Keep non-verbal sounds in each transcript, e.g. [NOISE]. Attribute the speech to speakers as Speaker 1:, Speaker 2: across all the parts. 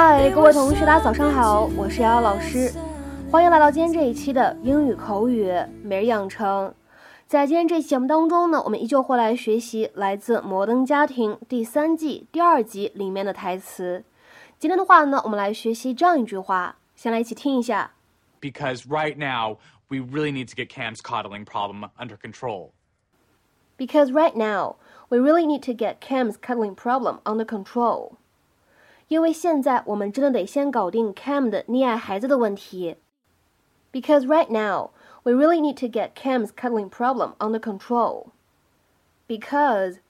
Speaker 1: 嗨，各位同学，大家早上好，我是瑶瑶老师，欢迎来到今天这一期的英语口语每日养成。在今天这期节目当中呢，我们依旧会来学习来自《摩登家庭》第三季第二集里面的台词。今天的话呢，我们来学习这样一句话，先来一起听一下。
Speaker 2: Because right now we really need to get Cam's coddling problem under control.
Speaker 1: Because right now we really need to get Cam's cuddling problem under control. 因为现在我们真的得先搞定 Cam 的溺爱孩子的问题。Because right now we really need to get Cam's coddling problem under control. Because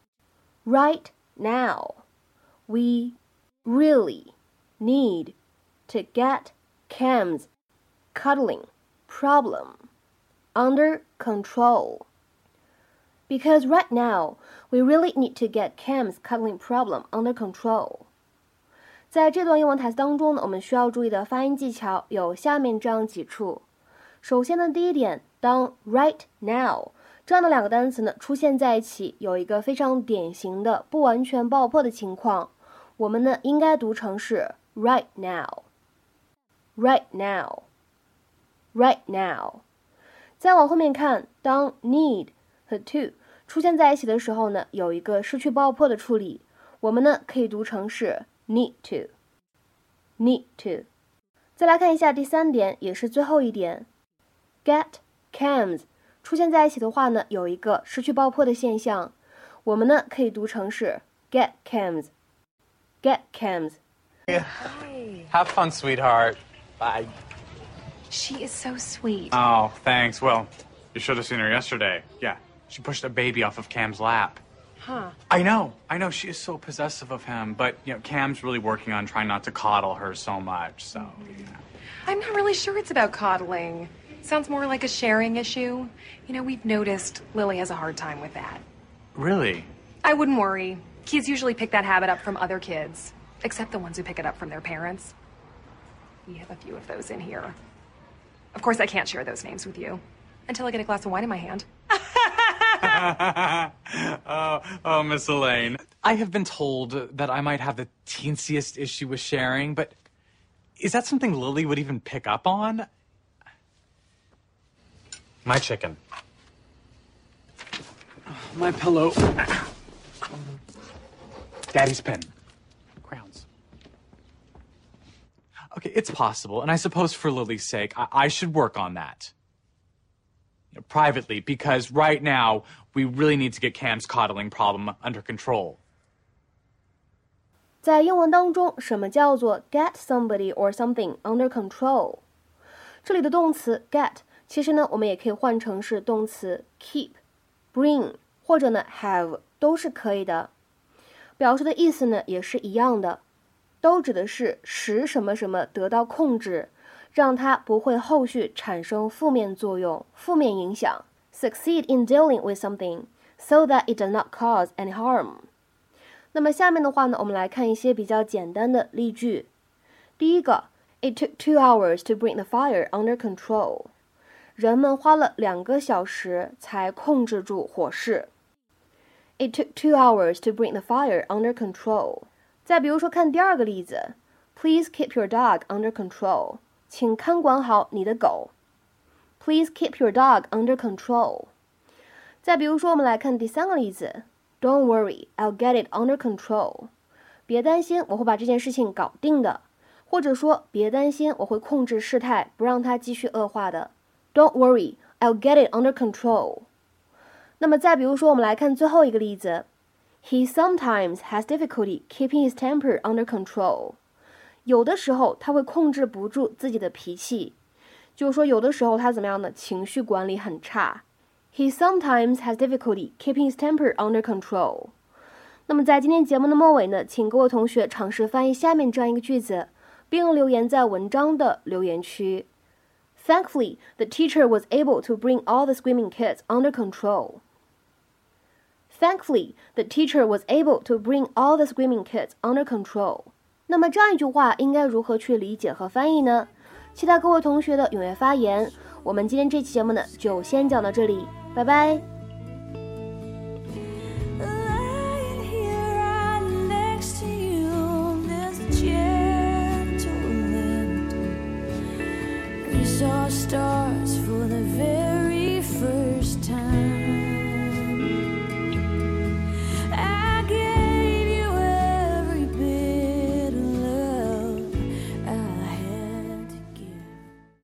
Speaker 1: right now we really need to get Cam's coddling problem under control. Because right now we really need to get Cam's coddling problem under control. 在这段英文台词当中呢，我们需要注意的发音技巧有下面这样几处。首先呢，第一点，当 right now 这样的两个单词呢出现在一起，有一个非常典型的不完全爆破的情况，我们呢应该读成是 right now，right now，right now。再往后面看，当 need 和 to 出现在一起的时候呢，有一个失去爆破的处理，我们呢可以读成是。Need to, need to。再来看一下第三点，也是最后一点，get cams 出现在一起的话呢，有一个失去爆破的现象，我们呢可以读成是 get cams, get
Speaker 2: cams。Have fun, sweetheart. Bye.
Speaker 3: She is so sweet.
Speaker 2: Oh, thanks. Well, you should have seen her yesterday. Yeah, she pushed a baby off of Cam's lap.
Speaker 3: Huh.
Speaker 2: I know, I know. She is so possessive of him, but you know, Cam's really working on trying not to coddle her so much. So.
Speaker 3: I'm not really sure it's about coddling. Sounds more like a sharing issue. You know, we've noticed Lily has a hard time with that.
Speaker 2: Really?
Speaker 3: I wouldn't worry. Kids usually pick that habit up from other kids, except the ones who pick it up from their parents. We have a few of those in here. Of course, I can't share those names with you until I get a glass of wine in my hand. [LAUGHS] [LAUGHS]
Speaker 2: oh, oh, Miss Elaine. I have been told that I might have the teensiest issue with sharing, but is that something Lily would even pick up on? My chicken. My pillow. Daddy's pen. Crowns. Okay, it's possible, and I suppose for Lily's sake, I, I should work on that privately because right now we really need to get Cam's coddling problem under control.
Speaker 1: 在英文当中，什么叫做 get somebody or something under control？这里的动词 get，其实呢，我们也可以换成是动词 keep、bring 或者呢 have 都是可以的，表示的意思呢也是一样的，都指的是使什么什么得到控制。 让它不会后续产生负面作用、负面影响。Succeed in dealing with something so that it does not cause any harm。那么下面的话呢，我们来看一些比较简单的例句。第一个，It took two hours to bring the fire under control。人们花了两个小时才控制住火势。It took two hours to bring the fire under control。再比如说，看第二个例子，Please keep your dog under control。 请看管好你的狗。Please keep your dog under control。再比如说，我们来看第三个例子，Don't worry, I'll get it under control。别担心，我会把这件事情搞定的。或者说，别担心，我会控制事态，不让它继续恶化的。Don't worry, I'll get it under control。那么再比如说，我们来看最后一个例子，He sometimes has difficulty keeping his temper under control。 有的时候他会控制不住自己的脾气，就是说有的时候他怎么样呢？情绪管理很差。He sometimes has difficulty keeping his temper under control。那么在今天节目的末尾呢，请各位同学尝试翻译下面这样一个句子，并留言在文章的留言区。Thankfully, the teacher was able to bring all the screaming kids under control. Thankfully, the teacher was able to bring all the screaming kids under control. 那么这样一句话应该如何去理解和翻译呢？期待各位同学的踊跃发言。我们今天这期节目呢，就先讲到这里，拜拜。